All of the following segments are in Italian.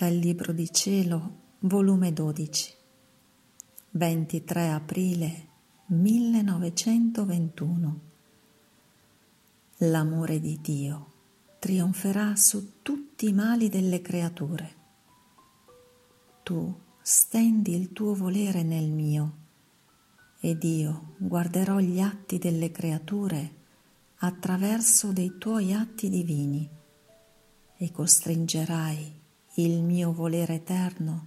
Dal Libro di Cielo, volume 12, 23 aprile 1921. L'amore di Dio trionferà su tutti i mali delle creature. Tu stendi il tuo volere nel mio ed io guarderò gli atti delle creature attraverso dei tuoi atti divini e costringerai il mio volere eterno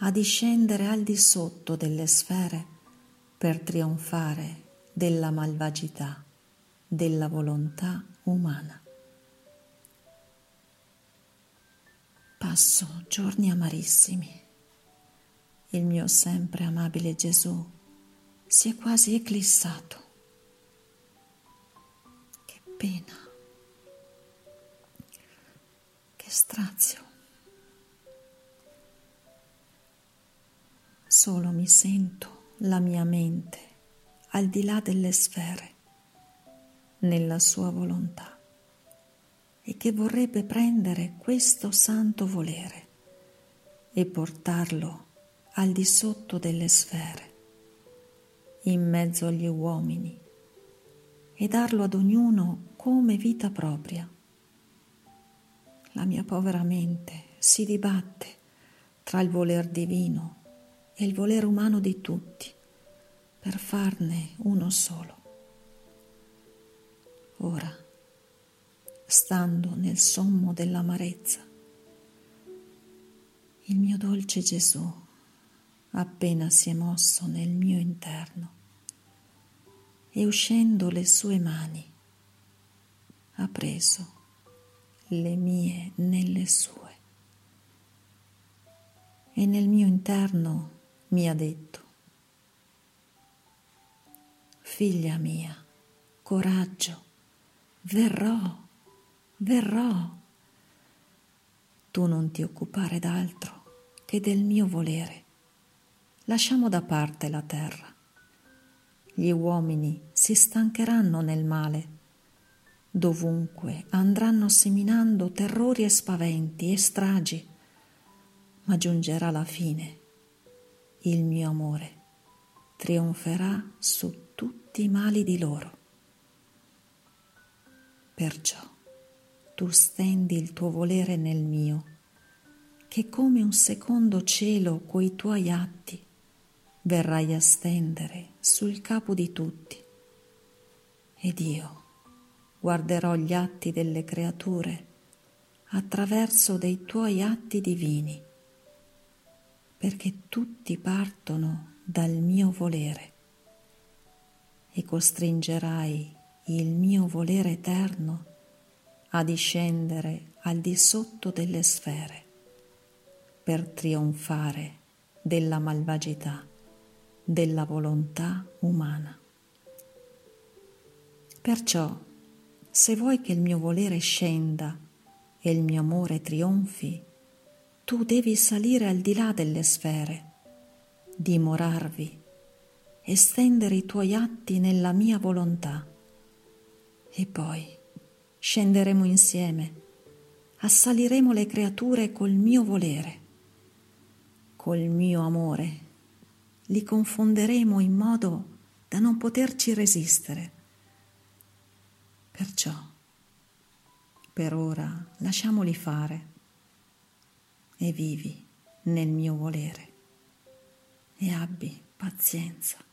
a discendere al di sotto delle sfere per trionfare della malvagità, della volontà umana. Passo giorni amarissimi. Il mio sempre amabile Gesù si è quasi eclissato. Che pena, che strazio. Solo mi sento la mia mente al di là delle sfere, nella sua volontà, e che vorrebbe prendere questo santo volere e portarlo al di sotto delle sfere, in mezzo agli uomini, e darlo ad ognuno come vita propria. La mia povera mente si dibatte tra il voler divino e il volere umano di tutti per farne uno solo. Ora, stando nel sommo dell'amarezza, il mio dolce Gesù appena si è mosso nel mio interno e uscendo le sue mani ha preso le mie nelle sue e nel mio interno mi ha detto, figlia mia, coraggio, verrò, verrò. Tu non ti occupare d'altro che del mio volere. Lasciamo da parte la terra. Gli uomini si stancheranno nel male. Dovunque andranno seminando terrori e spaventi e stragi, ma giungerà la fine il mio amore trionferà su tutti i mali di loro. Perciò tu stendi il tuo volere nel mio, che come un secondo cielo coi tuoi atti verrai a stendere sul capo di tutti. Ed io guarderò gli atti delle creature attraverso dei tuoi atti divini perché tutti partono dal mio volere e costringerai il mio volere eterno a discendere al di sotto delle sfere per trionfare della malvagità, della volontà umana. Perciò, se vuoi che il mio volere scenda e il mio amore trionfi, tu devi salire al di là delle sfere, dimorarvi, estendere i tuoi atti nella mia volontà. E poi scenderemo insieme, assaliremo le creature col mio volere, col mio amore, li confonderemo in modo da non poterci resistere. Perciò, per ora, lasciamoli fare e vivi nel mio volere e abbi pazienza.